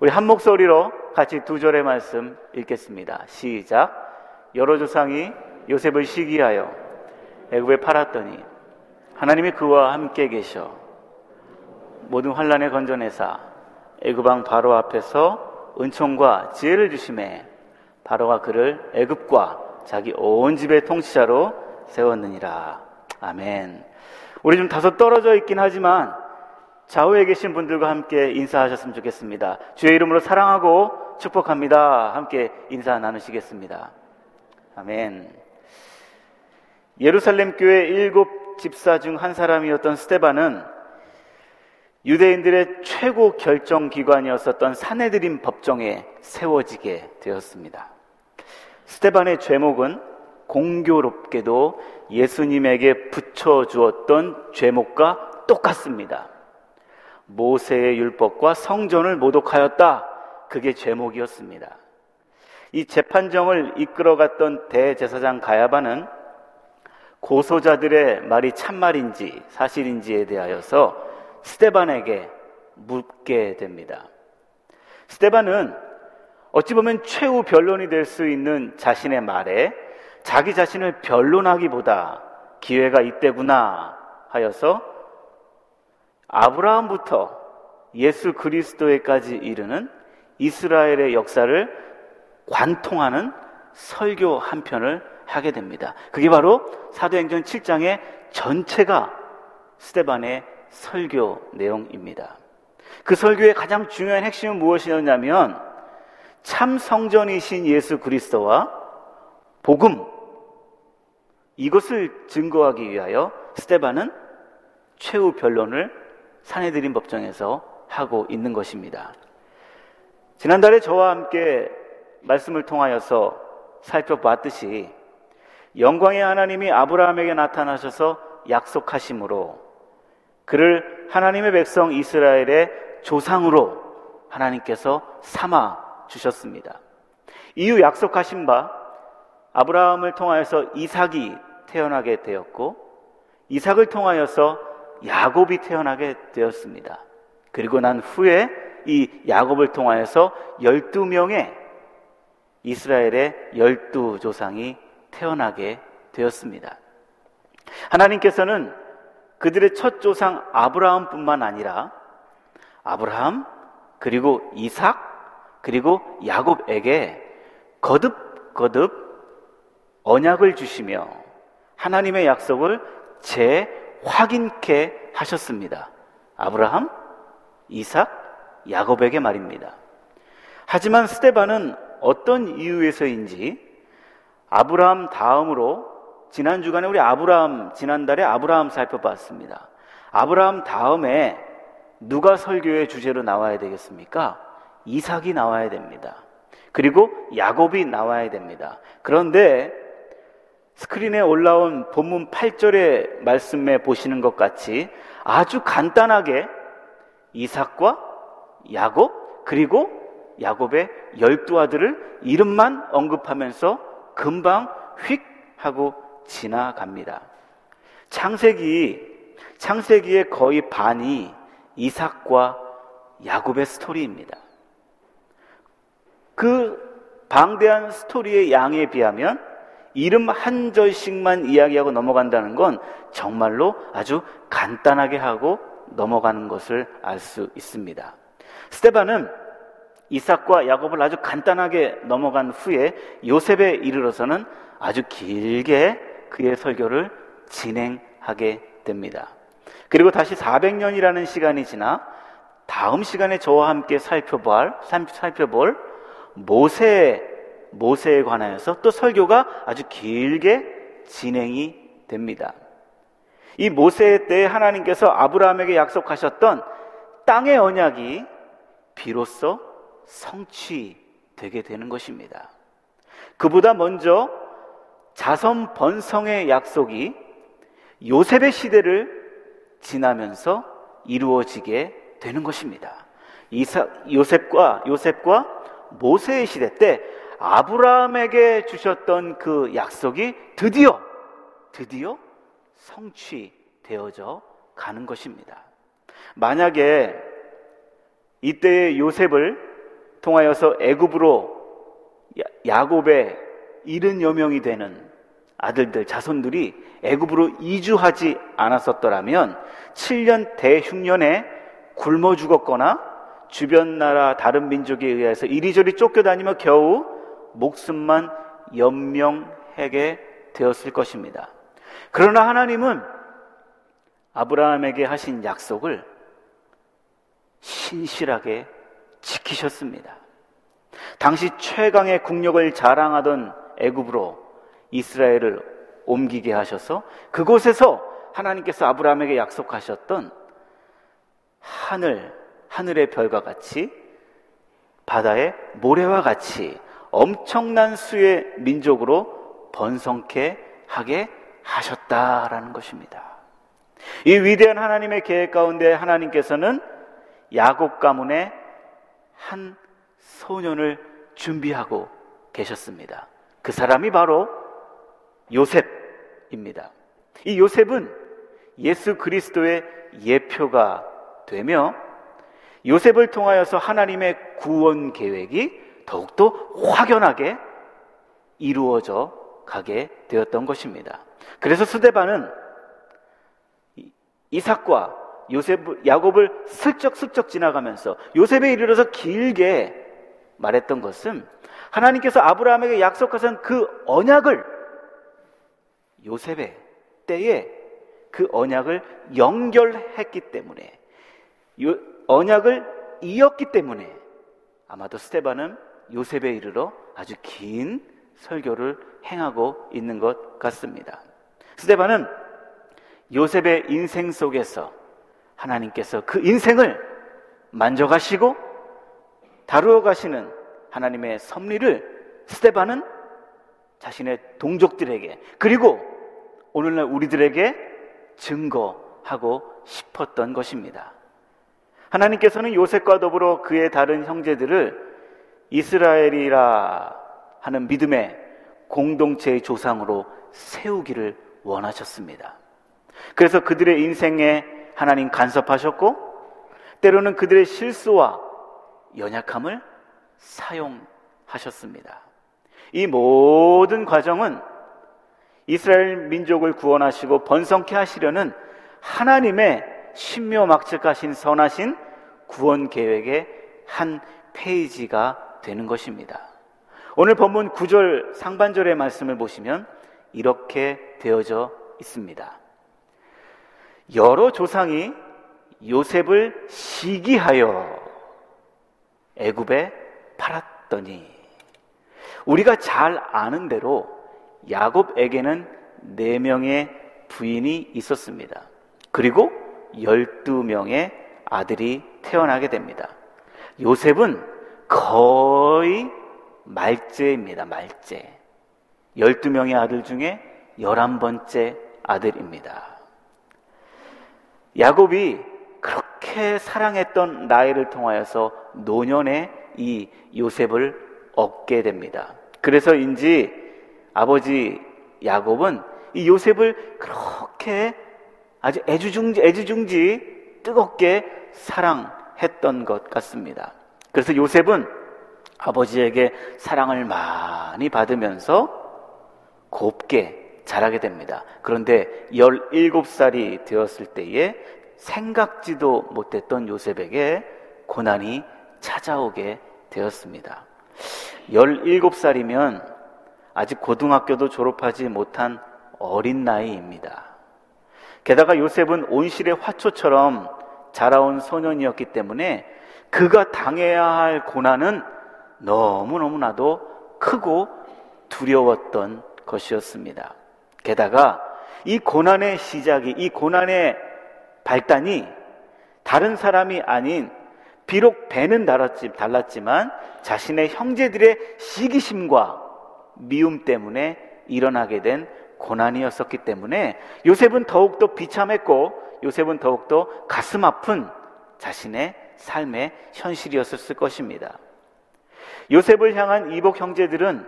우리 한 목소리로 같이 두 절의 말씀 읽겠습니다. 시작. 여러 조상이 요셉을 시기하여 애굽에 팔았더니 하나님이 그와 함께 계셔 모든 환란에 건져내사 애굽왕 바로 앞에서 은총과 지혜를 주심에 바로가 그를 애굽과 자기 온 집의 통치자로 세웠느니라. 아멘. 우리 좀 다소 떨어져 있긴 하지만 좌우에 계신 분들과 함께 인사하셨으면 좋겠습니다. 주의 이름으로 사랑하고 축복합니다. 함께 인사 나누시겠습니다. 아멘. 예루살렘 교회 일곱 집사 중 한 사람이었던 스테반은 유대인들의 최고 결정 기관이었었던 사내들인 법정에 세워지게 되었습니다. 스테반의 죄목은 공교롭게도 예수님에게 붙여주었던 죄목과 똑같습니다. 모세의 율법과 성전을 모독하였다. 그게 죄목이었습니다. 이 재판정을 이끌어갔던 대제사장 가야바는 고소자들의 말이 참말인지 사실인지에 대하여서 스테반에게 묻게 됩니다. 스테반은 어찌 보면 최후 변론이 될 수 있는 자신의 말에 자기 자신을 변론하기보다 기회가 이때구나 하여서 아브라함부터 예수 그리스도에까지 이르는 이스라엘의 역사를 관통하는 설교 한 편을 하게 됩니다. 그게 바로 사도행전 7장의 전체가 스테반의 설교 내용입니다. 그 설교의 가장 중요한 핵심은 무엇이었냐면 참 성전이신 예수 그리스도와 복음 이것을 증거하기 위하여 스테반은 최후 변론을 사내들인 법정에서 하고 있는 것입니다. 지난달에 저와 함께 말씀을 통하여서 살펴봤듯이 영광의 하나님이 아브라함에게 나타나셔서 약속하심으로 그를 하나님의 백성 이스라엘의 조상으로 하나님께서 삼아 주셨습니다. 이후 약속하신 바 아브라함을 통하여서 이삭이 태어나게 되었고 이삭을 통하여서 야곱이 태어나게 되었습니다. 그리고 난 후에 이 야곱을 통하여서 12명의 이스라엘의 열두 조상이 태어나게 되었습니다. 하나님께서는 그들의 첫 조상 아브라함뿐만 아니라 아브라함 그리고 이삭 그리고 야곱에게 거듭 거듭 언약을 주시며 하나님의 약속을 재 확인케 하셨습니다. 아브라함, 이삭, 야곱에게 말입니다. 하지만 스테반은 어떤 이유에서인지 아브라함 다음으로 지난 주간에 우리 아브라함 지난달에 아브라함 살펴봤습니다. 아브라함 다음에 누가 설교의 주제로 나와야 되겠습니까? 이삭이 나와야 됩니다. 그리고 야곱이 나와야 됩니다. 그런데 스크린에 올라온 본문 8절의 말씀에 보시는 것 같이 아주 간단하게 이삭과 야곱 그리고 야곱의 열두 아들을 이름만 언급하면서 금방 휙 하고 지나갑니다. 창세기, 창세기의 거의 반이 이삭과 야곱의 스토리입니다. 그 방대한 스토리의 양에 비하면 이름 한 절씩만 이야기하고 넘어간다는 건 정말로 아주 간단하게 하고 넘어가는 것을 알 수 있습니다. 스테반은 이삭과 야곱을 아주 간단하게 넘어간 후에 요셉에 이르러서는 아주 길게 그의 설교를 진행하게 됩니다. 그리고 다시 400년이라는 시간이 지나 다음 시간에 저와 함께 살펴볼, 살펴볼 모세, 모세에 관하여서 또 설교가 아주 길게 진행이 됩니다. 이 모세 때 하나님께서 아브라함에게 약속하셨던 땅의 언약이 비로소 성취되게 되는 것입니다. 그보다 먼저 자선 번성의 약속이 요셉의 시대를 지나면서 이루어지게 되는 것입니다. 이사, 요셉과 요셉과 모세의 시대 때 아브라함에게 주셨던 그 약속이 드디어 드디어 성취되어져 가는 것입니다. 만약에 이때의 요셉을 통하여서 애굽으로 야곱의 일흔여 명이 되는 아들들 자손들이 애굽으로 이주하지 않았었더라면 7년 대흉년에 굶어 죽었거나 주변 나라 다른 민족에 의해서 이리저리 쫓겨다니며 겨우 목숨만 연명하게 되었을 것입니다. 그러나 하나님은 아브라함에게 하신 약속을 신실하게 지키셨습니다. 당시 최강의 국력을 자랑하던 애굽으로 이스라엘을 옮기게 하셔서 그곳에서 하나님께서 아브라함에게 약속하셨던 하늘, 하늘의 별과 같이 바다의 모래와 같이 엄청난 수의 민족으로 번성케 하게 하셨다라는 것입니다. 이 위대한 하나님의 계획 가운데 하나님께서는 야곱 가문의 한 소년을 준비하고 계셨습니다. 그 사람이 바로 요셉입니다. 이 요셉은 예수 그리스도의 예표가 되며 요셉을 통하여서 하나님의 구원 계획이 더욱더 확연하게 이루어져 가게 되었던 것입니다. 그래서 스데반은 이삭과 요셉, 야곱을 슬쩍슬쩍 지나가면서 요셉에 이르러서 길게 말했던 것은 하나님께서 아브라함에게 약속하신 그 언약을 요셉의 때에 그 언약을 연결했기 때문에 언약을 이었기 때문에 아마도 스테반은 요셉에 이르러 아주 긴 설교를 행하고 있는 것 같습니다. 스테반은 요셉의 인생 속에서 하나님께서 그 인생을 만져가시고 다루어 가시는 하나님의 섭리를 스테반은 자신의 동족들에게 그리고 오늘날 우리들에게 증거하고 싶었던 것입니다. 하나님께서는 요셉과 더불어 그의 다른 형제들을 이스라엘이라 하는 믿음의 공동체의 조상으로 세우기를 원하셨습니다. 그래서 그들의 인생에 하나님 간섭하셨고 때로는 그들의 실수와 연약함을 사용하셨습니다. 이 모든 과정은 이스라엘 민족을 구원하시고 번성케 하시려는 하나님의 신묘막측하신 선하신 구원 계획의 한 페이지가 되는 것입니다. 오늘 본문 9절 상반절의 말씀을 보시면 이렇게 되어져 있습니다. 여러 조상이 요셉을 시기하여 애굽에 팔았더니 우리가 잘 아는 대로 야곱에게는 네 명의 부인이 있었습니다. 그리고 열두 명의 아들이 태어나게 됩니다. 요셉은 거의 말째입니다. 말째. 열두 명의 아들 중에 열한 번째 아들입니다. 야곱이 그렇게 사랑했던 나이를 통하여서 노년에 이 요셉을 얻게 됩니다. 그래서인지 아버지 야곱은 이 요셉을 그렇게 아주 애주중지, 애주중지 뜨겁게 사랑했던 것 같습니다. 그래서 요셉은 아버지에게 사랑을 많이 받으면서 곱게 자라게 됩니다. 그런데 17살이 되었을 때에 생각지도 못했던 요셉에게 고난이 찾아오게 되었습니다. 17살이면 아직 고등학교도 졸업하지 못한 어린 나이입니다. 게다가 요셉은 온실의 화초처럼 자라온 소년이었기 때문에 그가 당해야 할 고난은 너무너무나도 크고 두려웠던 것이었습니다. 게다가 이 고난의 시작이, 이 고난의 발단이 다른 사람이 아닌 비록 배는 달랐지만 자신의 형제들의 시기심과 미움 때문에 일어나게 된 고난이었었기 때문에 요셉은 더욱더 비참했고 요셉은 더욱더 가슴 아픈 자신의 삶의 현실이었을 것입니다. 요셉을 향한 이복 형제들은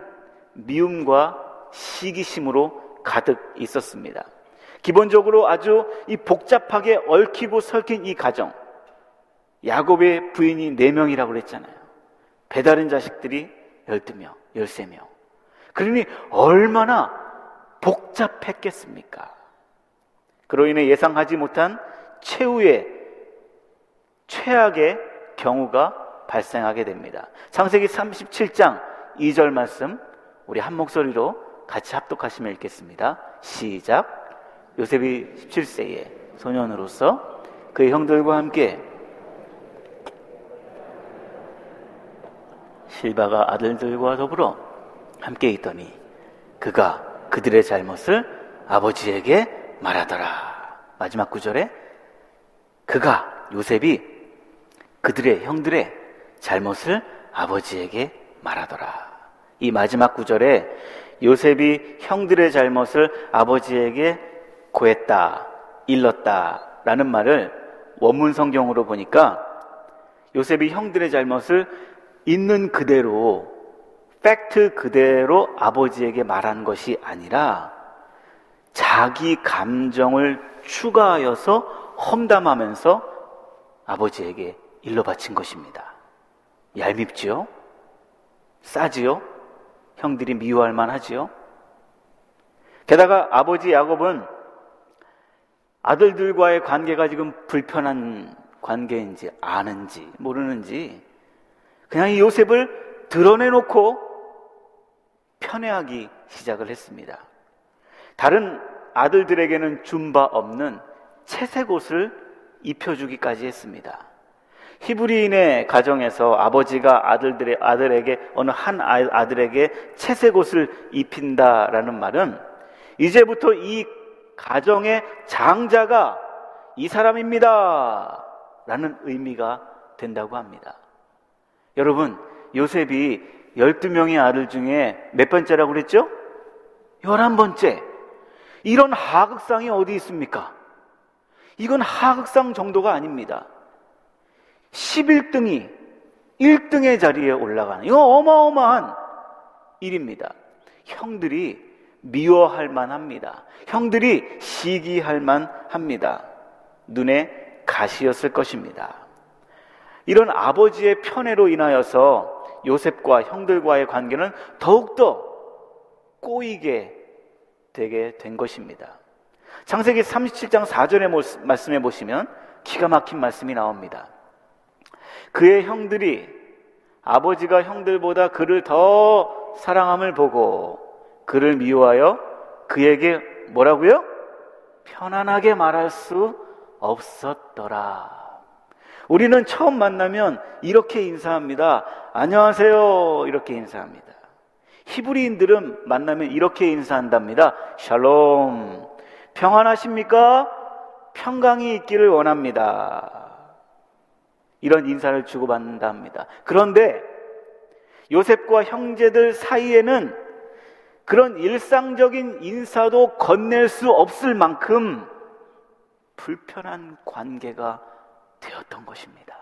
미움과 시기심으로 가득 있었습니다. 기본적으로 아주 이 복잡하게 얽히고 설킨 이 가정, 야곱의 부인이 네 명이라고 그랬잖아요. 배달인 자식들이 12명, 13명. 그러니 얼마나 복잡했겠습니까? 그로 인해 예상하지 못한 최후의 최악의 경우가 발생하게 됩니다. 창세기 37장 2절 말씀 우리 한 목소리로 같이 합독하시면 읽겠습니다. 시작. 요셉이 17세에 소년으로서 그의 형들과 함께 실바가 아들들과 더불어 함께 있더니 그가 그들의 잘못을 아버지에게 말하더라. 마지막 구절에 그가 요셉이 그들의 형들의 잘못을 아버지에게 말하더라. 이 마지막 구절에 요셉이 형들의 잘못을 아버지에게 고했다, 일렀다 라는 말을 원문 성경으로 보니까 요셉이 형들의 잘못을 있는 그대로 팩트 그대로 아버지에게 말한 것이 아니라 자기 감정을 추가하여서 험담하면서 아버지에게 일러 바친 것입니다. 얄밉지요? 싸지요? 형들이 미워할 만하지요? 게다가 아버지 야곱은 아들들과의 관계가 지금 불편한 관계인지 아는지 모르는지 그냥 이 요셉을 드러내놓고 편애하기 시작을 했습니다. 다른 아들들에게는 준 바 없는 채색 옷을 입혀주기까지 했습니다. 히브리인의 가정에서 아버지가 아들들의 아들에게 어느 한 아들에게 채색 옷을 입힌다라는 말은 이제부터 이 가정의 장자가 이 사람입니다. 라는 의미가 된다고 합니다. 여러분, 요셉이 12명의 아들 중에 몇 번째라고 그랬죠? 11번째. 이런 하극상이 어디 있습니까? 이건 하극상 정도가 아닙니다. 11등이 1등의 자리에 올라가는, 이거 어마어마한 일입니다. 형들이 미워할 만합니다. 형들이 시기할 만합니다. 눈에 가시였을 것입니다. 이런 아버지의 편애로 인하여서 요셉과 형들과의 관계는 더욱더 꼬이게 되게 된 것입니다. 창세기 37장 4절의 말씀에 보시면 기가 막힌 말씀이 나옵니다. 그의 형들이 아버지가 형들보다 그를 더 사랑함을 보고 그를 미워하여 그에게 뭐라고요? 편안하게 말할 수 없었더라. 우리는 처음 만나면 이렇게 인사합니다. 안녕하세요. 이렇게 인사합니다. 히브리인들은 만나면 이렇게 인사한답니다. 샬롬. 평안하십니까? 평강이 있기를 원합니다. 이런 인사를 주고받는다 합니다. 그런데 요셉과 형제들 사이에는 그런 일상적인 인사도 건넬 수 없을 만큼 불편한 관계가 되었던 것입니다.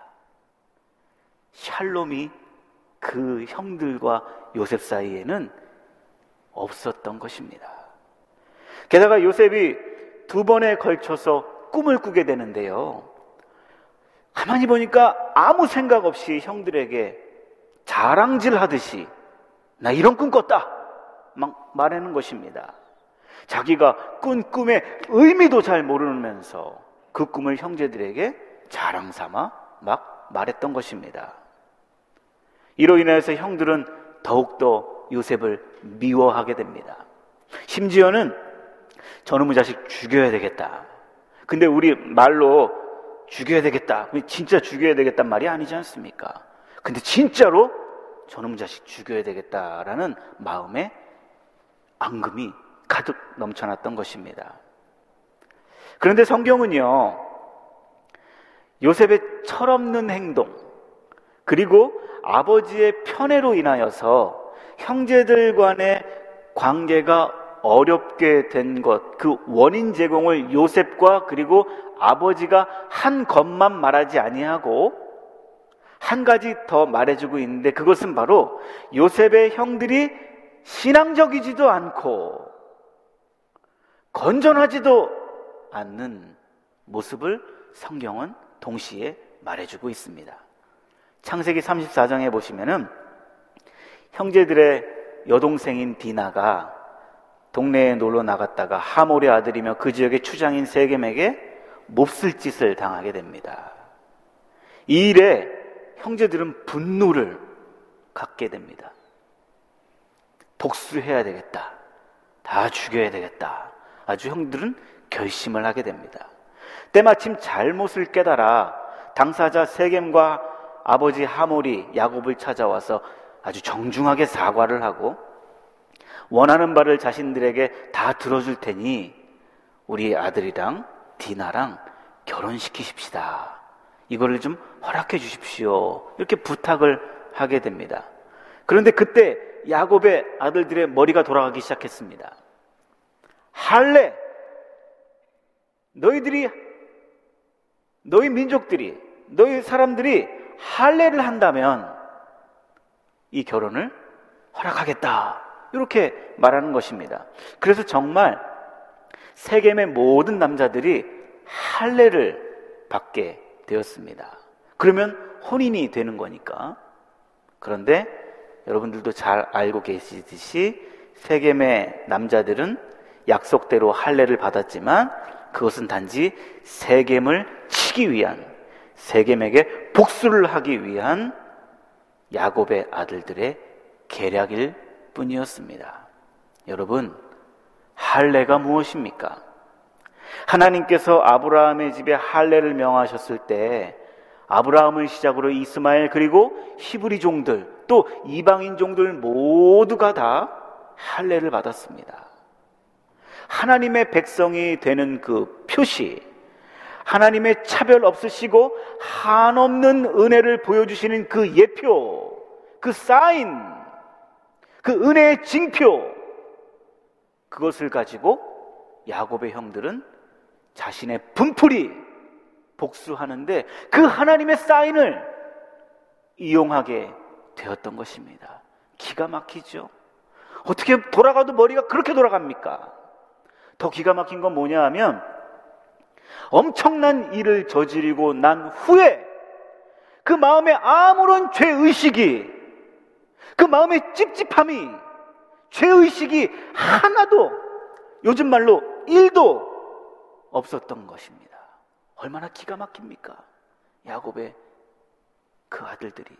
샬롬이 그 형들과 요셉 사이에는 없었던 것입니다. 게다가 요셉이 두 번에 걸쳐서 꿈을 꾸게 되는데요. 가만히 보니까 아무 생각 없이 형들에게 자랑질 하듯이 나 이런 꿈 꿨다. 막 말하는 것입니다. 자기가 꾼 꿈의 의미도 잘 모르면서 그 꿈을 형제들에게 자랑 삼아 막 말했던 것입니다. 이로 인해서 형들은 더욱더 요셉을 미워하게 됩니다. 심지어는 저놈의 자식 죽여야 되겠다. 근데 우리 말로 죽여야 되겠다. 진짜 죽여야 되겠단 말이 아니지 않습니까? 근데 진짜로 저놈의 자식 죽여야 되겠다라는 마음에 앙금이 가득 넘쳐났던 것입니다. 그런데 성경은요, 요셉의 철없는 행동, 그리고 아버지의 편애로 인하여서 형제들 간의 관계가 어렵게 된 것, 그 원인 제공을 요셉과 그리고 아버지가 한 것만 말하지 아니하고 한 가지 더 말해주고 있는데 그것은 바로 요셉의 형들이 신앙적이지도 않고 건전하지도 않는 모습을 성경은 동시에 말해주고 있습니다. 창세기 34장에 보시면은 형제들의 여동생인 디나가 동네에 놀러 나갔다가 하몰의 아들이며 그 지역의 추장인 세겜에게 몹쓸 짓을 당하게 됩니다. 이 일에 형제들은 분노를 갖게 됩니다. 복수해야 되겠다. 다 죽여야 되겠다. 아주 형들은 결심을 하게 됩니다. 때마침 잘못을 깨달아 당사자 세겜과 아버지 하몰이 야곱을 찾아와서 아주 정중하게 사과를 하고 원하는 바를 자신들에게 다 들어줄 테니 우리 아들이랑 디나랑 결혼시키십시다. 이거를 좀 허락해 주십시오. 이렇게 부탁을 하게 됩니다. 그런데 그때 야곱의 아들들의 머리가 돌아가기 시작했습니다. 할래! 너희들이, 너희 민족들이, 너희 사람들이 할례를 한다면 이 결혼을 허락하겠다. 이렇게 말하는 것입니다. 그래서 정말 세겜의 모든 남자들이 할례를 받게 되었습니다. 그러면 혼인이 되는 거니까. 그런데 여러분들도 잘 알고 계시듯이 세겜의 남자들은 약속대로 할례를 받았지만 그것은 단지 세겜을 치기 위한 세겜에게 복수를 하기 위한 야곱의 아들들의 계략일 뿐이었습니다. 여러분, 할례가 무엇입니까? 하나님께서 아브라함의 집에 할례를 명하셨을 때 아브라함을 시작으로 이스마엘 그리고 히브리 종들 또 이방인 종들 모두가 다 할례를 받았습니다. 하나님의 백성이 되는 그 표시, 하나님의 차별 없으시고 한없는 은혜를 보여주시는 그 예표, 그 사인, 그 은혜의 징표, 그것을 가지고 야곱의 형들은 자신의 분풀이 복수하는데 그 하나님의 사인을 이용하게 되었던 것입니다. 기가 막히죠. 어떻게 돌아가도 머리가 그렇게 돌아갑니까? 더 기가 막힌 건 뭐냐 하면 엄청난 일을 저지르고 난 후에 그 마음에 아무런 죄의식이 그 마음의 찝찝함이 죄의식이 하나도 요즘 말로 일도 없었던 것입니다. 얼마나 기가 막힙니까? 야곱의 그 아들들이.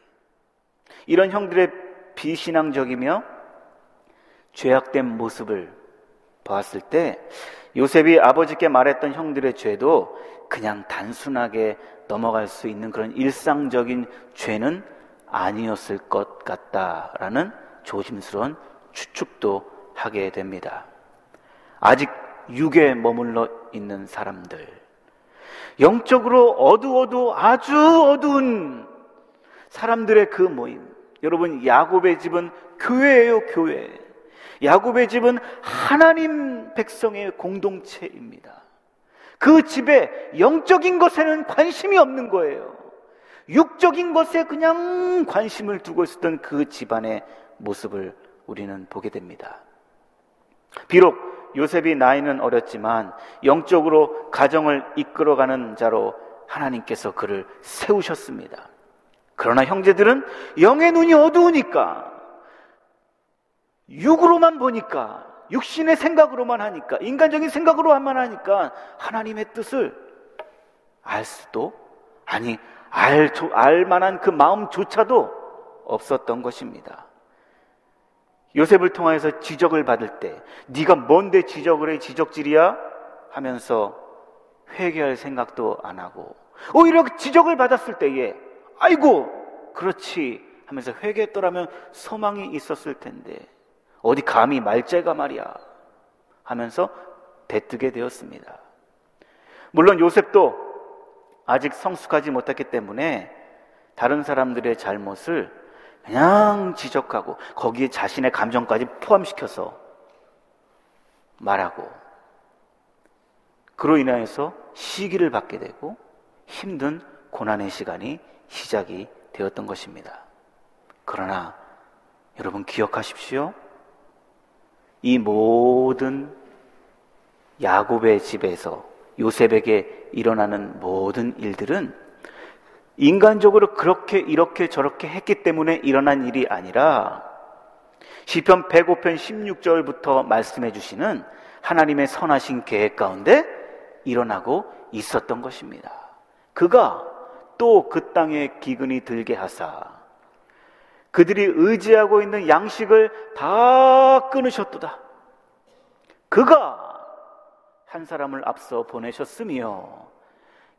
이런 형들의 비신앙적이며 죄악된 모습을 보았을 때 요셉이 아버지께 말했던 형들의 죄도 그냥 단순하게 넘어갈 수 있는 그런 일상적인 죄는 아니었을 것 같다라는 조심스러운 추측도 하게 됩니다. 아직 육에 머물러 있는 사람들, 영적으로 어두워도 아주 어두운 사람들의 그 모임. 여러분, 야곱의 집은 교회예요, 교회. 야곱의 집은 하나님 백성의 공동체입니다. 그 집에 영적인 것에는 관심이 없는 거예요. 육적인 것에 그냥 관심을 두고 있었던 그 집안의 모습을 우리는 보게 됩니다. 비록 요셉이 나이는 어렸지만 영적으로 가정을 이끌어가는 자로 하나님께서 그를 세우셨습니다. 그러나 형제들은 영의 눈이 어두우니까 육으로만 보니까 육신의 생각으로만 하니까 인간적인 생각으로만 하니까 하나님의 뜻을 알 수도 아니 알, 알 만한 그 마음조차도 없었던 것입니다. 요셉을 통하여서 지적을 받을 때 네가 뭔데 지적을 해? 지적질이야? 하면서 회개할 생각도 안 하고 오히려 지적을 받았을 때에 아이고 그렇지 하면서 회개했더라면 소망이 있었을 텐데 어디 감히 말죄가 말이야? 하면서 대뜨게 되었습니다. 물론 요셉도 아직 성숙하지 못했기 때문에 다른 사람들의 잘못을 그냥 지적하고 거기에 자신의 감정까지 포함시켜서 말하고 그로 인하여서 시기를 받게 되고 힘든 고난의 시간이 시작이 되었던 것입니다. 그러나 여러분 기억하십시오. 이 모든 야곱의 집에서 요셉에게 일어나는 모든 일들은 인간적으로 그렇게 이렇게 저렇게 했기 때문에 일어난 일이 아니라 시편 105편 16절부터 말씀해 주시는 하나님의 선하신 계획 가운데 일어나고 있었던 것입니다. 그가 또 그 땅에 기근이 들게 하사 그들이 의지하고 있는 양식을 다 끊으셨도다. 그가 한 사람을 앞서 보내셨으며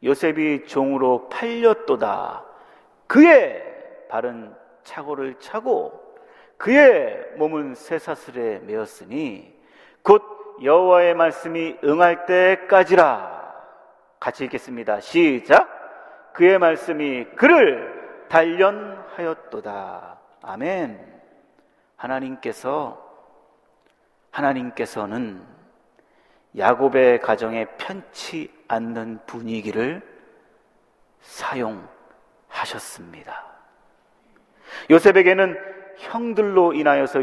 요셉이 종으로 팔렸도다. 그의 발은 차고를 차고 그의 몸은 쇠사슬에 메었으니 곧 여호와의 말씀이 응할 때까지라. 같이 읽겠습니다. 시작. 그의 말씀이 그를 단련하였도다. 아멘. 하나님께서 하나님께서는 야곱의 가정에 편치 않는 분위기를 사용하셨습니다. 요셉에게는 형들로 인하여서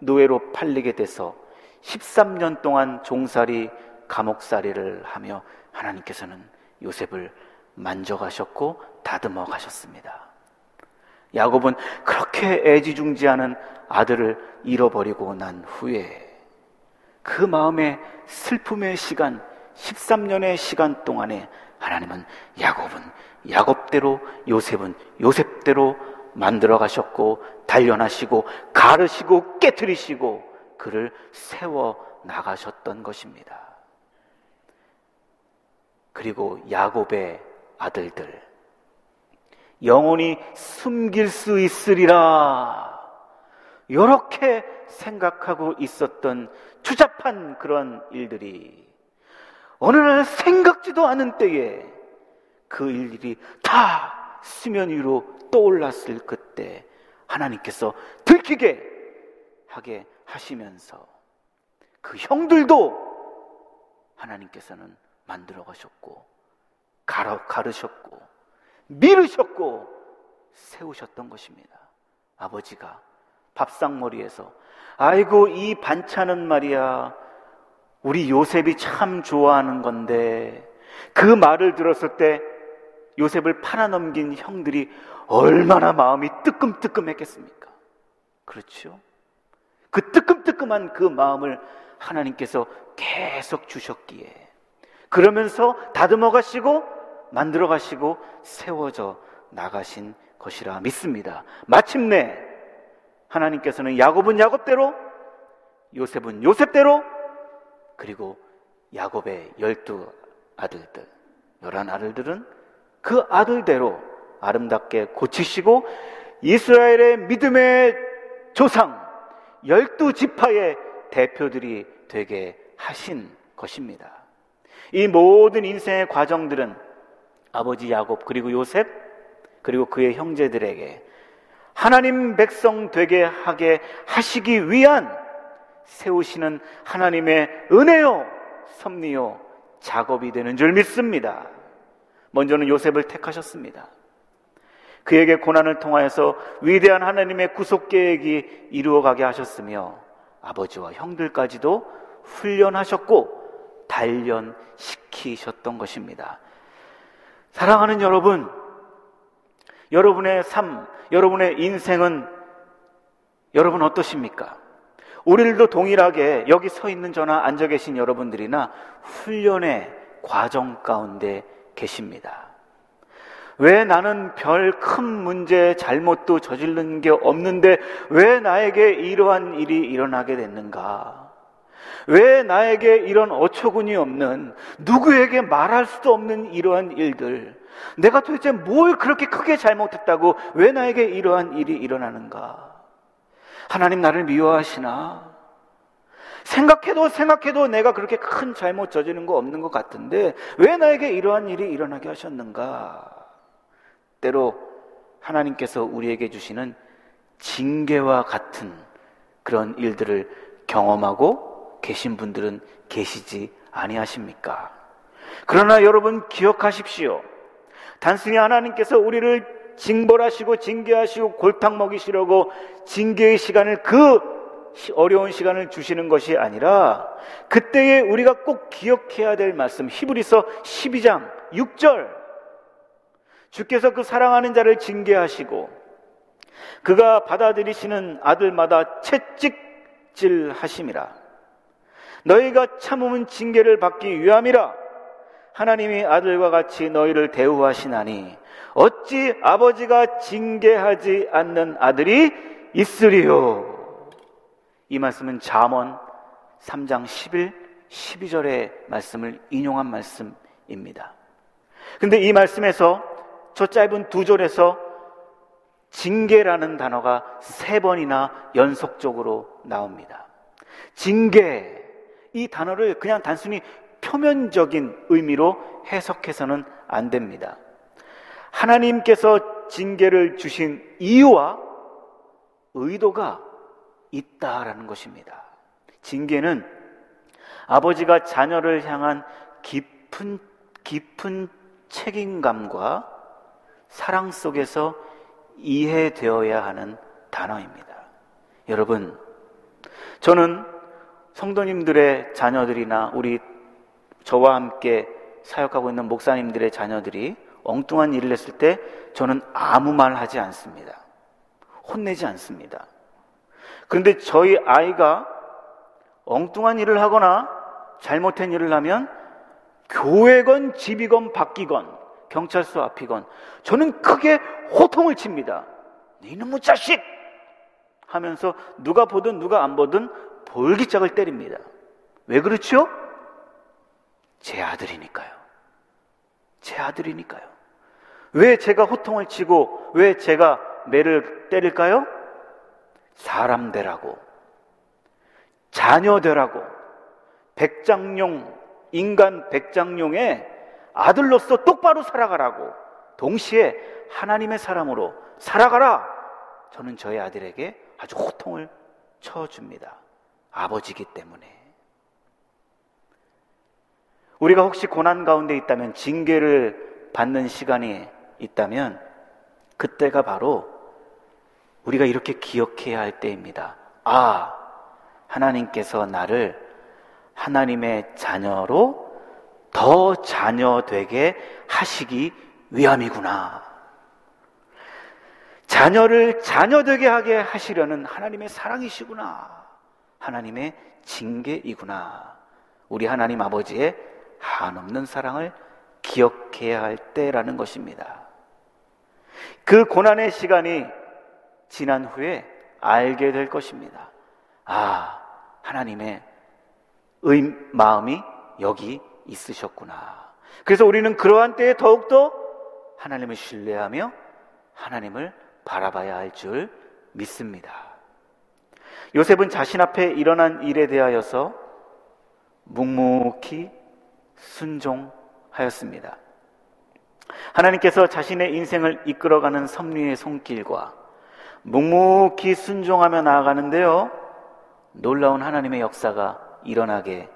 노예로 팔리게 돼서 13년 동안 종살이 감옥살이를 하며 하나님께서는 요셉을 만져가셨고 다듬어 가셨습니다. 야곱은 그렇게 애지중지하는 아들을 잃어버리고 난 후에 그 마음의 슬픔의 시간, 13년의 시간 동안에 하나님은 야곱은 야곱대로 요셉은 요셉대로 만들어 가셨고 단련하시고 가르시고 깨뜨리시고 그를 세워 나가셨던 것입니다. 그리고 야곱의 아들들 영원히 숨길 수 있으리라. 이렇게 생각하고 있었던 추잡한 그런 일들이 어느 날 생각지도 않은 때에 그 일들이 다 수면 위로 떠올랐을 그때 하나님께서 들키게 하게 하시면서 그 형들도 하나님께서는 만들어 가셨고 가르, 가르셨고 미르셨고 세우셨던 것입니다. 아버지가 밥상머리에서 아이고 이 반찬은 말이야 우리 요셉이 참 좋아하는 건데 그 말을 들었을 때 요셉을 팔아넘긴 형들이 얼마나 마음이 뜨끔뜨끔했겠습니까? 그렇죠? 그 뜨끔뜨끔한 그 마음을 하나님께서 계속 주셨기에 그러면서 다듬어 가시고 만들어 가시고 세워져 나가신 것이라 믿습니다. 마침내 하나님께서는 야곱은 야곱대로 요셉은 요셉대로 그리고 야곱의 열두 아들들 열한 아들들은 그 아들대로 아름답게 고치시고 이스라엘의 믿음의 조상 열두 지파의 대표들이 되게 하신 것입니다. 이 모든 인생의 과정들은 아버지 야곱 그리고 요셉 그리고 그의 형제들에게 하나님 백성 되게 하게 하시기 위한 세우시는 하나님의 은혜요 섭리요 작업이 되는 줄 믿습니다. 먼저는 요셉을 택하셨습니다. 그에게 고난을 통하여서 위대한 하나님의 구속 계획이 이루어가게 하셨으며 아버지와 형들까지도 훈련하셨고 단련시키셨던 것입니다. 사랑하는 여러분, 여러분의 삶, 여러분의 인생은 여러분 어떠십니까? 우리들도 동일하게 여기 서 있는 저나 앉아 계신 여러분들이나 훈련의 과정 가운데 계십니다. 왜 나는 별 큰 문제, 잘못도 저지른 게 없는데 왜 나에게 이러한 일이 일어나게 됐는가? 왜 나에게 이런 어처구니 없는 누구에게 말할 수도 없는 이러한 일들 내가 도대체 뭘 그렇게 크게 잘못했다고 왜 나에게 이러한 일이 일어나는가? 하나님 나를 미워하시나? 생각해도 생각해도 내가 그렇게 큰 잘못 저지른 거 없는 것 같은데 왜 나에게 이러한 일이 일어나게 하셨는가? 때로 하나님께서 우리에게 주시는 징계와 같은 그런 일들을 경험하고 계신 분들은 계시지 아니하십니까? 그러나 여러분 기억하십시오. 단순히 하나님께서 우리를 징벌하시고 징계하시고 골탕 먹이시려고 징계의 시간을 그 어려운 시간을 주시는 것이 아니라 그때에 우리가 꼭 기억해야 될 말씀 히브리서 12장 6절 주께서 그 사랑하는 자를 징계하시고 그가 받아들이시는 아들마다 채찍질 하심이라. 너희가 참으면 징계를 받기 위함이라. 하나님이 아들과 같이 너희를 대우하시나니 어찌 아버지가 징계하지 않는 아들이 있으리요. 이 말씀은 잠언 3장 11, 12절의 말씀을 인용한 말씀입니다. 근데 이 말씀에서 저 짧은 두 절에서 징계라는 단어가 세 번이나 연속적으로 나옵니다. 징계, 이 단어를 그냥 단순히 표면적인 의미로 해석해서는 안 됩니다. 하나님께서 징계를 주신 이유와 의도가 있다라는 것입니다. 징계는 아버지가 자녀를 향한 깊은, 깊은 책임감과 사랑 속에서 이해되어야 하는 단어입니다. 여러분, 저는 성도님들의 자녀들이나 우리 저와 함께 사역하고 있는 목사님들의 자녀들이 엉뚱한 일을 했을 때 저는 아무 말 하지 않습니다. 혼내지 않습니다. 그런데 저희 아이가 엉뚱한 일을 하거나 잘못한 일을 하면 교회건 집이건 바뀌건 경찰서 앞이건 저는 크게 호통을 칩니다. 이놈의 자식! 하면서 누가 보든 누가 안 보든 볼기짝을 때립니다. 왜 그렇죠? 제 아들이니까요. 제 아들이니까요. 왜 제가 호통을 치고 왜 제가 매를 때릴까요? 사람 되라고, 자녀 되라고, 백장용, 인간 백장용의 아들로서 똑바로 살아가라고, 동시에 하나님의 사람으로 살아가라! 저는 저의 아들에게 아주 호통을 쳐줍니다. 아버지기 때문에. 우리가 혹시 고난 가운데 있다면, 징계를 받는 시간이 있다면, 그때가 바로 우리가 이렇게 기억해야 할 때입니다. 아, 하나님께서 나를 하나님의 자녀로 더 자녀 되게 하시기 위함이구나. 자녀를 자녀 되게 하게 하시려는 하나님의 사랑이시구나. 하나님의 징계이구나. 우리 하나님 아버지의 한없는 사랑을 기억해야 할 때라는 것입니다. 그 고난의 시간이 지난 후에 알게 될 것입니다. 아, 하나님의 의, 마음이 여기 있으셨구나. 그래서 우리는 그러한 때에 더욱더 하나님을 신뢰하며 하나님을 바라봐야 할 줄 믿습니다. 요셉은 자신 앞에 일어난 일에 대하여서 묵묵히 순종하였습니다. 하나님께서 자신의 인생을 이끌어가는 섭리의 손길과 묵묵히 순종하며 나아가는데요. 놀라운 하나님의 역사가 일어나게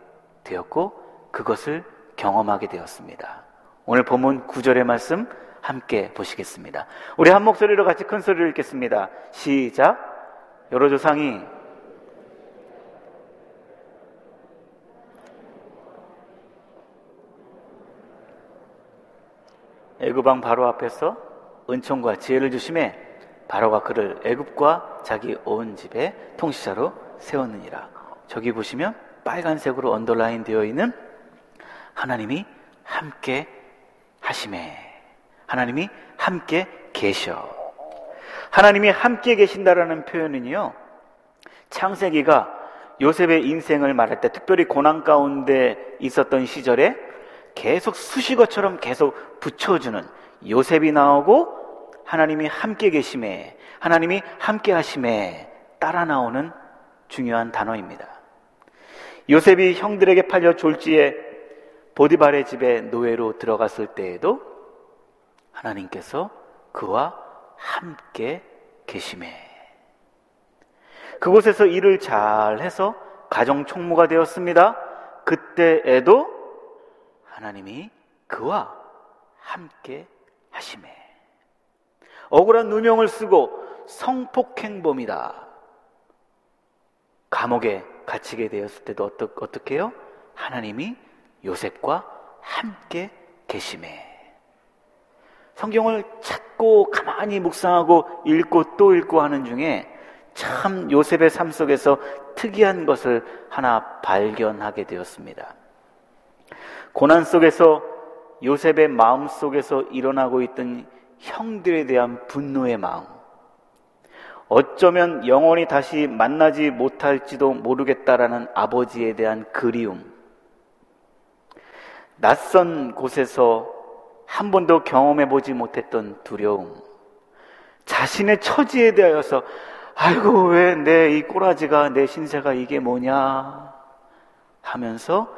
되었고 그것을 경험하게 되었습니다. 오늘 본문 9절의 말씀 함께 보시겠습니다. 우리 한 목소리로 같이 큰 소리를 읽겠습니다. 시작. 여러 조상이 애굽왕 바로 앞에서 은총과 지혜를 주심에 바로가 그를 애굽과 자기 온 집에 통치자로 세웠느니라. 저기 보시면 빨간색으로 언더라인 되어 있는 하나님이 함께 하심에 하나님이 함께 계셔. 하나님이 함께 계신다라는 표현은요. 창세기가 요셉의 인생을 말할 때 특별히 고난 가운데 있었던 시절에 계속 수식어처럼 계속 붙여주는 요셉이 나오고 하나님이 함께 계심에, 하나님이 함께 하심에 따라 나오는 중요한 단어입니다. 요셉이 형들에게 팔려 졸지에 보디발의 집에 노예로 들어갔을 때에도 하나님께서 그와 함께 계심에 그곳에서 일을 잘 해서 가정 총무가 되었습니다. 그때에도 하나님이 그와 함께 하심에 억울한 누명을 쓰고 성폭행범이다. 감옥에 갇히게 되었을 때도 어떠, 어떻게 해요? 하나님이 요셉과 함께 계심에 성경을 찾고 가만히 묵상하고 읽고 또 읽고 하는 중에 참 요셉의 삶 속에서 특이한 것을 하나 발견하게 되었습니다. 고난 속에서 요셉의 마음 속에서 일어나고 있던 형들에 대한 분노의 마음. 어쩌면 영원히 다시 만나지 못할지도 모르겠다라는 아버지에 대한 그리움. 낯선 곳에서 한 번도 경험해 보지 못했던 두려움. 자신의 처지에 대하여서 아이고 왜 내 이 꼬라지가 내 신세가 이게 뭐냐 하면서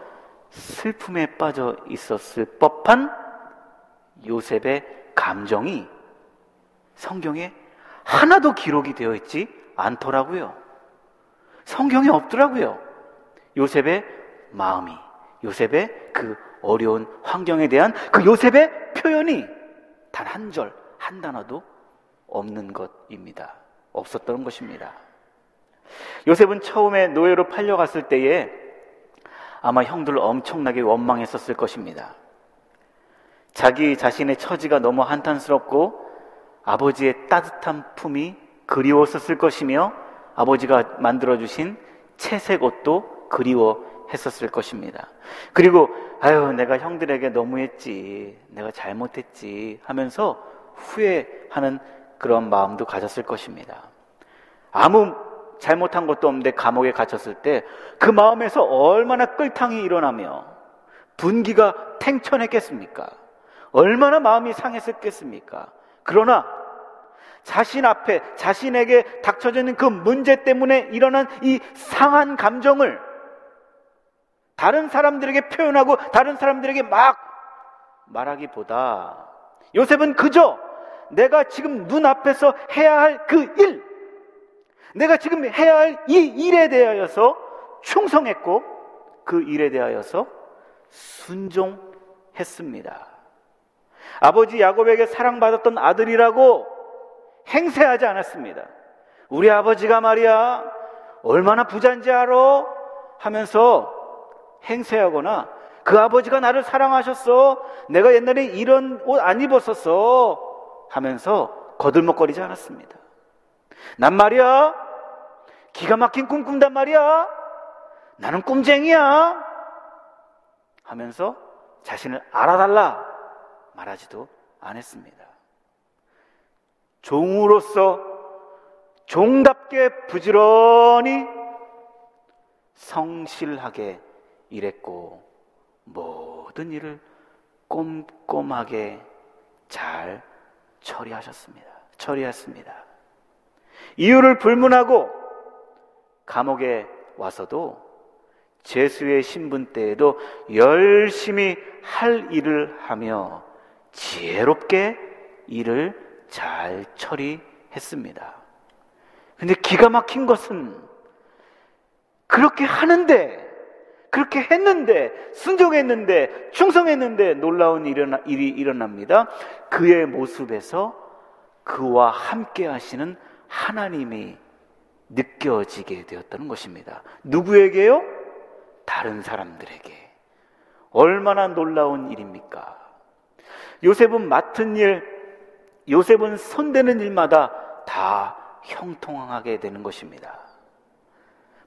슬픔에 빠져 있었을 법한 요셉의 감정이 성경에 하나도 기록이 되어 있지 않더라고요. 성경에 없더라고요. 요셉의 마음이, 요셉의 그 어려운 환경에 대한 그 요셉의 표현이 단 한 절, 한 단어도 없는 것입니다. 없었던 것입니다. 요셉은 처음에 노예로 팔려갔을 때에 아마 형들을 엄청나게 원망했었을 것입니다. 자기 자신의 처지가 너무 한탄스럽고 아버지의 따뜻한 품이 그리웠었을 것이며 아버지가 만들어주신 채색 옷도 그리워했었을 것입니다. 그리고 아유 내가 형들에게 너무했지 내가 잘못했지 하면서 후회하는 그런 마음도 가졌을 것입니다. 아무 잘못한 것도 없는데 감옥에 갇혔을 때 그 마음에서 얼마나 끌탕이 일어나며 분기가 탱천했겠습니까? 얼마나 마음이 상했었겠습니까? 그러나 자신 앞에 자신에게 닥쳐져 있는 그 문제 때문에 일어난 이 상한 감정을 다른 사람들에게 표현하고 다른 사람들에게 막 말하기보다 요셉은 그저 내가 지금 눈앞에서 해야 할 그 일, 내가 지금 해야 할 이 일에 대하여서 충성했고 그 일에 대하여서 순종했습니다. 아버지 야곱에게 사랑받았던 아들이라고 행세하지 않았습니다. 우리 아버지가 말이야 얼마나 부자인지 알아? 하면서 행세하거나 그 아버지가 나를 사랑하셨어. 내가 옛날에 이런 옷 안 입었었어. 하면서 거들먹거리지 않았습니다. 난 말이야, 기가 막힌 꿈 꾼단 말이야. 나는 꿈쟁이야. 하면서 자신을 알아달라 말하지도 않았습니다. 종으로서 종답게 부지런히 성실하게 일했고 모든 일을 꼼꼼하게 잘 처리하셨습니다. 처리했습니다. 이유를 불문하고 감옥에 와서도 재수의 신분 때에도 열심히 할 일을 하며 지혜롭게 일을 잘 처리했습니다. 근데 기가 막힌 것은 그렇게 하는데 그렇게 했는데, 순종했는데, 충성했는데 놀라운 일이 일어납니다. 그의 모습에서 그와 함께 하시는 하나님이 느껴지게 되었다는 것입니다. 누구에게요? 다른 사람들에게. 얼마나 놀라운 일입니까? 요셉은 맡은 일, 요셉은 손대는 일마다 다 형통하게 되는 것입니다.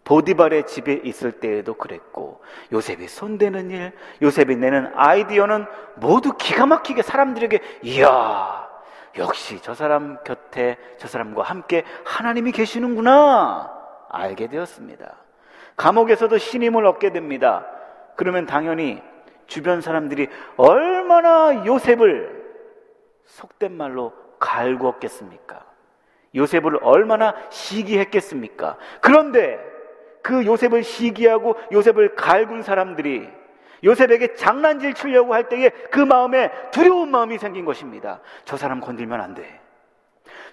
보디발의 집에 있을 때에도 그랬고 요셉이 손대는 일, 요셉이 내는 아이디어는 모두 기가 막히게 사람들에게 이야 역시 저 사람 곁에 저 사람과 함께 하나님이 계시는구나 알게 되었습니다. 감옥에서도 신임을 얻게 됩니다. 그러면 당연히 주변 사람들이 얼마나 요셉을 속된 말로 갈구었겠습니까? 요셉을 얼마나 시기했겠습니까? 그런데 그 요셉을 시기하고 요셉을 갈군 사람들이 요셉에게 장난질 치려고 할 때에 그 마음에 두려운 마음이 생긴 것입니다. 저 사람 건들면 안 돼.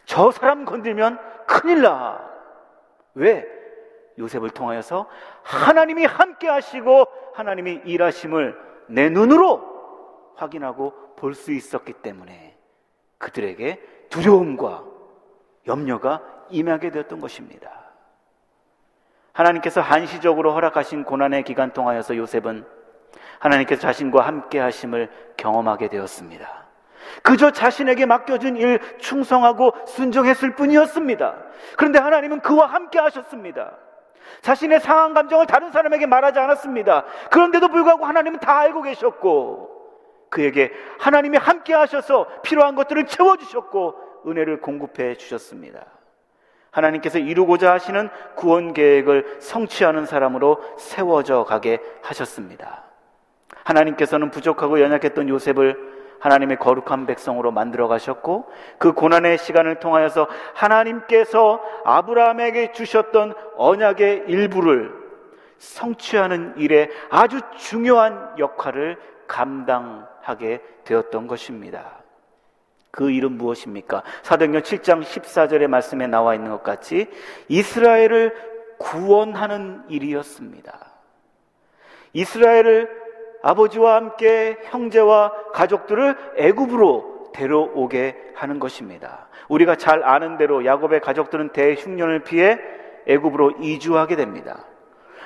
저 사람 건들면 큰일 나. 왜? 요셉을 통하여서 하나님이 함께 하시고 하나님이 일하심을 내 눈으로 확인하고 볼 수 있었기 때문에 그들에게 두려움과 염려가 임하게 되었던 것입니다. 하나님께서 한시적으로 허락하신 고난의 기간 통하여서 요셉은 하나님께서 자신과 함께 하심을 경험하게 되었습니다. 그저 자신에게 맡겨진 일 충성하고 순종했을 뿐이었습니다. 그런데 하나님은 그와 함께 하셨습니다. 자신의 상한 감정을 다른 사람에게 말하지 않았습니다. 그런데도 불구하고 하나님은 다 알고 계셨고, 그에게 하나님이 함께 하셔서 필요한 것들을 채워 주셨고, 은혜를 공급해 주셨습니다. 하나님께서 이루고자 하시는 구원 계획을 성취하는 사람으로 세워져 가게 하셨습니다. 하나님께서는 부족하고 연약했던 요셉을 하나님의 거룩한 백성으로 만들어 가셨고 그 고난의 시간을 통하여서 하나님께서 아브라함에게 주셨던 언약의 일부를 성취하는 일에 아주 중요한 역할을 감당하게 되었던 것입니다. 그 일은 무엇입니까? 사도행전 7장 14절의 말씀에 나와 있는 것 같이 이스라엘을 구원하는 일이었습니다. 이스라엘을 아버지와 함께 형제와 가족들을 애굽으로 데려오게 하는 것입니다. 우리가 잘 아는 대로 야곱의 가족들은 대흉년을 피해 애굽으로 이주하게 됩니다.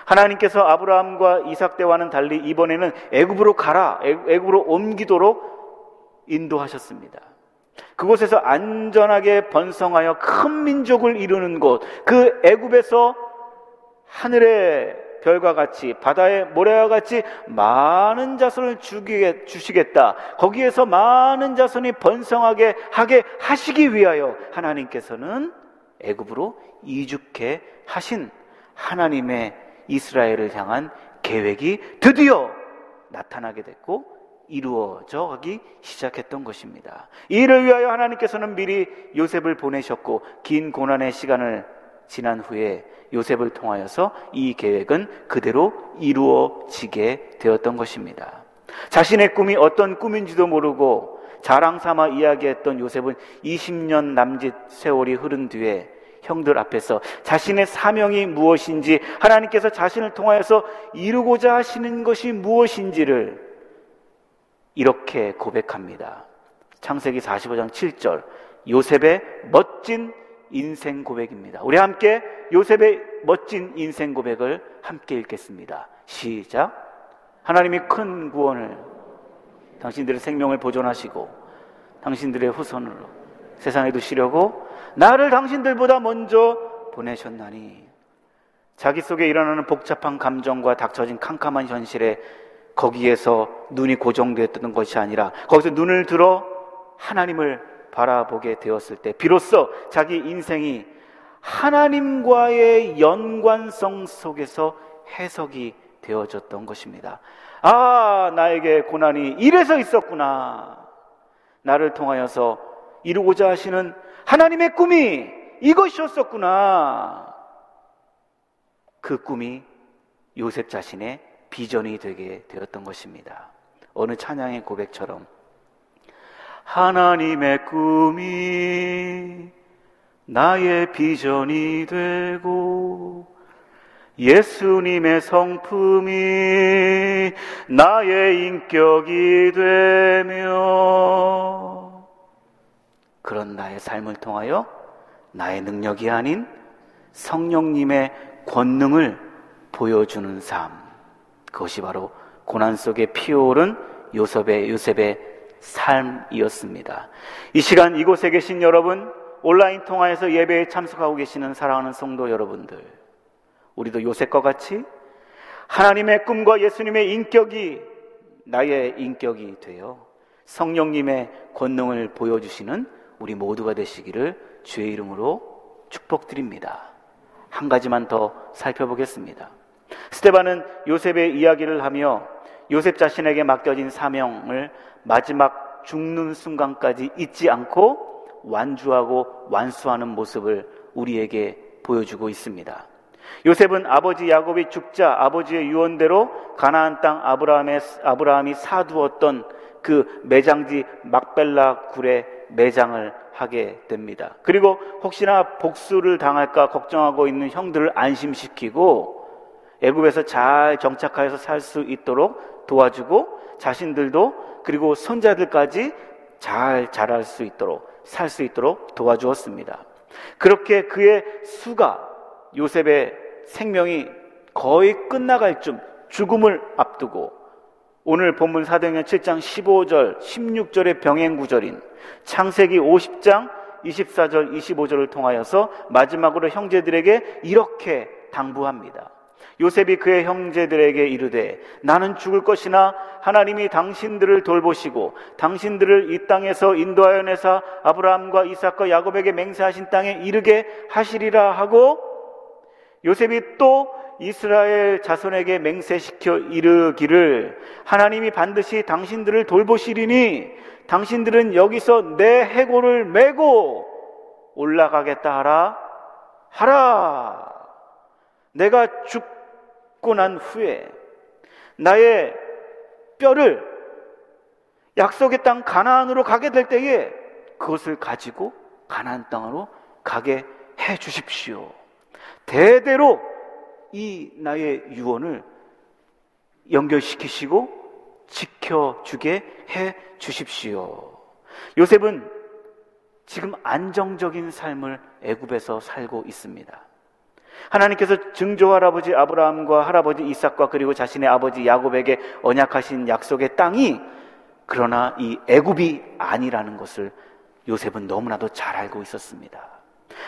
하나님께서 아브라함과 이삭 때와는 달리 이번에는 애굽으로 가라, 애굽으로 옮기도록 인도하셨습니다. 그곳에서 안전하게 번성하여 큰 민족을 이루는 곳, 그 애굽에서 하늘의 별과 같이 바다의 모래와 같이 많은 자손을 주기에, 주시겠다. 거기에서 많은 자손이 번성하게 하게 하시기 위하여 하나님께서는 애굽으로 이죽해 하신 하나님의 이스라엘을 향한 계획이 드디어 나타나게 됐고 이루어져 가기 시작했던 것입니다. 이를 위하여 하나님께서는 미리 요셉을 보내셨고 긴 고난의 시간을 지난 후에 요셉을 통하여서 이 계획은 그대로 이루어지게 되었던 것입니다. 자신의 꿈이 어떤 꿈인지도 모르고 자랑 삼아 이야기했던 요셉은 20년 남짓 세월이 흐른 뒤에 형들 앞에서 자신의 사명이 무엇인지 하나님께서 자신을 통하여서 이루고자 하시는 것이 무엇인지를 이렇게 고백합니다. 창세기 45장 7절 요셉의 멋진 인생 고백입니다. 우리 함께 요셉의 멋진 인생 고백을 함께 읽겠습니다. 시작. 하나님이 큰 구원을 당신들의 생명을 보존하시고 당신들의 후손으로 세상에 두시려고 나를 당신들보다 먼저 보내셨나니 자기 속에 일어나는 복잡한 감정과 닥쳐진 캄캄한 현실에 거기에서 눈이 고정되었던 것이 아니라 거기서 눈을 들어 하나님을 바라보게 되었을 때 비로소 자기 인생이 하나님과의 연관성 속에서 해석이 되어졌던 것입니다. 아, 나에게 고난이 이래서 있었구나. 나를 통하여서 이루고자 하시는 하나님의 꿈이 이것이었었구나. 그 꿈이 요셉 자신의 비전이 되게 되었던 것입니다. 어느 찬양의 고백처럼 하나님의 꿈이 나의 비전이 되고 예수님의 성품이 나의 인격이 되며 그런 나의 삶을 통하여 나의 능력이 아닌 성령님의 권능을 보여주는 삶. 그것이 바로 고난 속에 피어오른 요셉의, 요셉의 삶이었습니다. 이 시간 이곳에 계신 여러분, 온라인 통화에서 예배에 참석하고 계시는 사랑하는 성도 여러분들, 우리도 요셉과 같이 하나님의 꿈과 예수님의 인격이 나의 인격이 되어 성령님의 권능을 보여주시는 우리 모두가 되시기를 주의 이름으로 축복드립니다. 한 가지만 더 살펴보겠습니다. 스테반은 요셉의 이야기를 하며 요셉 자신에게 맡겨진 사명을 마지막 죽는 순간까지 잊지 않고 완주하고 완수하는 모습을 우리에게 보여주고 있습니다. 요셉은 아버지 야곱이 죽자 아버지의 유언대로 가나안 땅 아브라함의 아브라함이 사두었던 그 매장지 막벨라 굴에 매장을 하게 됩니다. 그리고 혹시나 복수를 당할까 걱정하고 있는 형들을 안심시키고 애굽에서 잘 정착하여서 살 수 있도록 도와주고 자신들도 그리고 손자들까지 잘 자랄 수 있도록 살 수 있도록 도와주었습니다. 그렇게 그의 수가 요셉의 생명이 거의 끝나갈 쯤 죽음을 앞두고 오늘 본문 사도행전 7장 15절, 16절의 병행 구절인 창세기 50장 24절, 25절을 통하여서 마지막으로 형제들에게 이렇게 당부합니다. 요셉이 그의 형제들에게 이르되 나는 죽을 것이나 하나님이 당신들을 돌보시고 당신들을 이 땅에서 인도하여 내사 아브라함과 이삭과 야곱에게 맹세하신 땅에 이르게 하시리라 하고 요셉이 또 이스라엘 자손에게 맹세시켜 이르기를 하나님이 반드시 당신들을 돌보시리니 당신들은 여기서 내 해골을 메고 올라가겠다 하라. 하라. 내가 죽 고 난 후에 나의 뼈를 약속의 땅 가나안으로 가게 될 때에 그것을 가지고 가나안 땅으로 가게 해 주십시오. 대대로 이 나의 유언을 연결시키시고 지켜주게 해 주십시오. 요셉은 지금 안정적인 삶을 애굽에서 살고 있습니다. 하나님께서 증조 할아버지 아브라함과 할아버지 이삭과 그리고 자신의 아버지 야곱에게 언약하신 약속의 땅이 그러나 이 애굽이 아니라는 것을 요셉은 너무나도 잘 알고 있었습니다.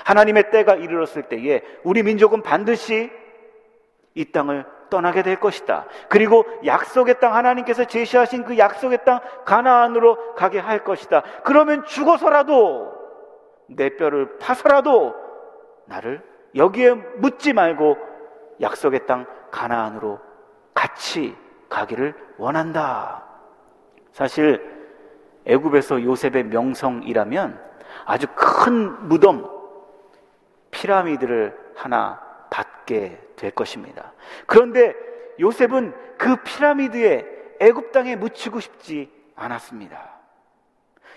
하나님의 때가 이르렀을 때에 우리 민족은 반드시 이 땅을 떠나게 될 것이다. 그리고 약속의 땅 하나님께서 제시하신 그 약속의 땅 가나안으로 가게 할 것이다. 그러면 죽어서라도 내 뼈를 파서라도 나를 여기에 묻지 말고 약속의 땅 가나안으로 같이 가기를 원한다. 사실 애굽에서 요셉의 명성이라면 아주 큰 무덤 피라미드를 하나 받게 될 것입니다. 그런데 요셉은 그 피라미드에 애굽 땅에 묻히고 싶지 않았습니다.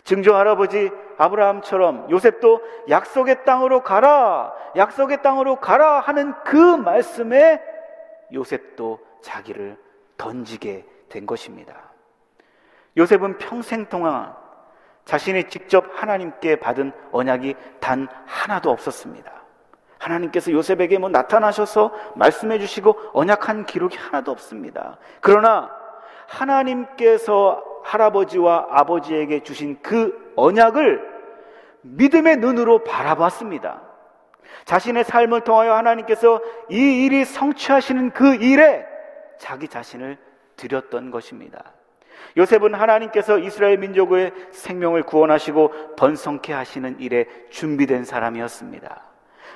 증조 할아버지 아브라함처럼 요셉도 약속의 땅으로 가라, 약속의 땅으로 가라 하는 그 말씀에 요셉도 자기를 던지게 된 것입니다. 요셉은 평생 동안 자신이 직접 하나님께 받은 언약이 단 하나도 없었습니다. 하나님께서 요셉에게 뭐 나타나셔서 말씀해 주시고 언약한 기록이 하나도 없습니다. 그러나 하나님께서 할아버지와 아버지에게 주신 그 언약을 믿음의 눈으로 바라봤습니다. 자신의 삶을 통하여 하나님께서 이 일이 성취하시는 그 일에 자기 자신을 드렸던 것입니다. 요셉은 하나님께서 이스라엘 민족의 생명을 구원하시고 번성케 하시는 일에 준비된 사람이었습니다.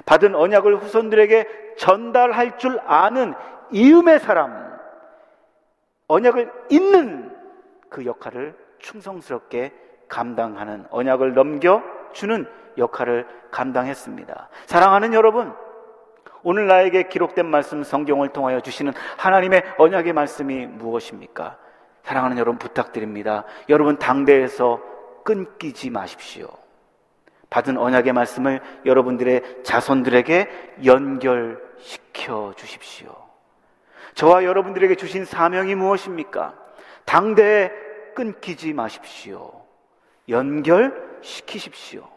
받은 언약을 후손들에게 전달할 줄 아는 이음의 사람, 언약을 잇는 그 역할을 충성스럽게 감당하는 언약을 넘겨주는 역할을 감당했습니다. 사랑하는 여러분, 오늘 나에게 기록된 말씀 성경을 통하여 주시는 하나님의 언약의 말씀이 무엇입니까? 사랑하는 여러분 부탁드립니다. 여러분 당대에서 끊기지 마십시오. 받은 언약의 말씀을 여러분들의 자손들에게 연결시켜 주십시오. 저와 여러분들에게 주신 사명이 무엇입니까? 당대에 끊기지 마십시오. 연결시키십시오.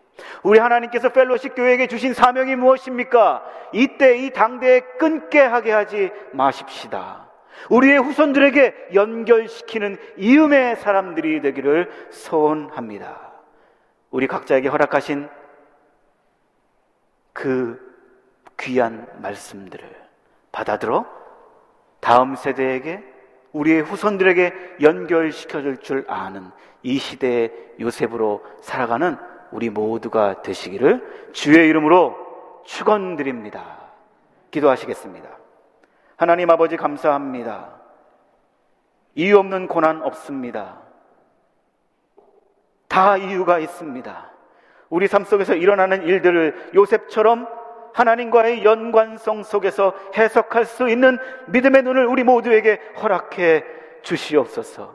우리 하나님께서 펠로십 교회에게 주신 사명이 무엇입니까? 이때 이 당대에 끊게 하게 하지 마십시다. 우리의 후손들에게 연결시키는 이음의 사람들이 되기를 소원합니다. 우리 각자에게 허락하신 그 귀한 말씀들을 받아들어 다음 세대에게 우리의 후손들에게 연결시켜 줄 줄 아는 이 시대의 요셉으로 살아가는 우리 모두가 되시기를 주의 이름으로 축원드립니다. 기도하시겠습니다. 하나님 아버지 감사합니다. 이유 없는 고난 없습니다. 다 이유가 있습니다. 우리 삶 속에서 일어나는 일들을 요셉처럼 하나님과의 연관성 속에서 해석할 수 있는 믿음의 눈을 우리 모두에게 허락해 주시옵소서.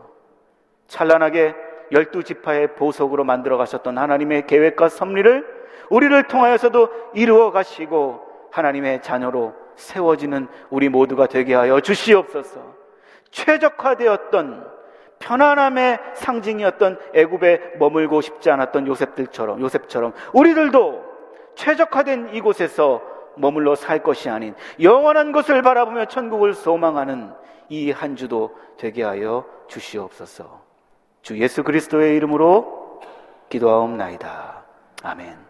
찬란하게 열두 지파의 보석으로 만들어 가셨던 하나님의 계획과 섭리를 우리를 통하여서도 이루어 가시고 하나님의 자녀로 세워지는 우리 모두가 되게 하여 주시옵소서. 최적화되었던 편안함의 상징이었던 애굽에 머물고 싶지 않았던 요셉들처럼 요셉처럼 우리들도 최적화된 이곳에서 머물러 살 것이 아닌 영원한 것을 바라보며 천국을 소망하는 이 한 주도 되게 하여 주시옵소서. 주 예수 그리스도의 이름으로 기도하옵나이다. 아멘.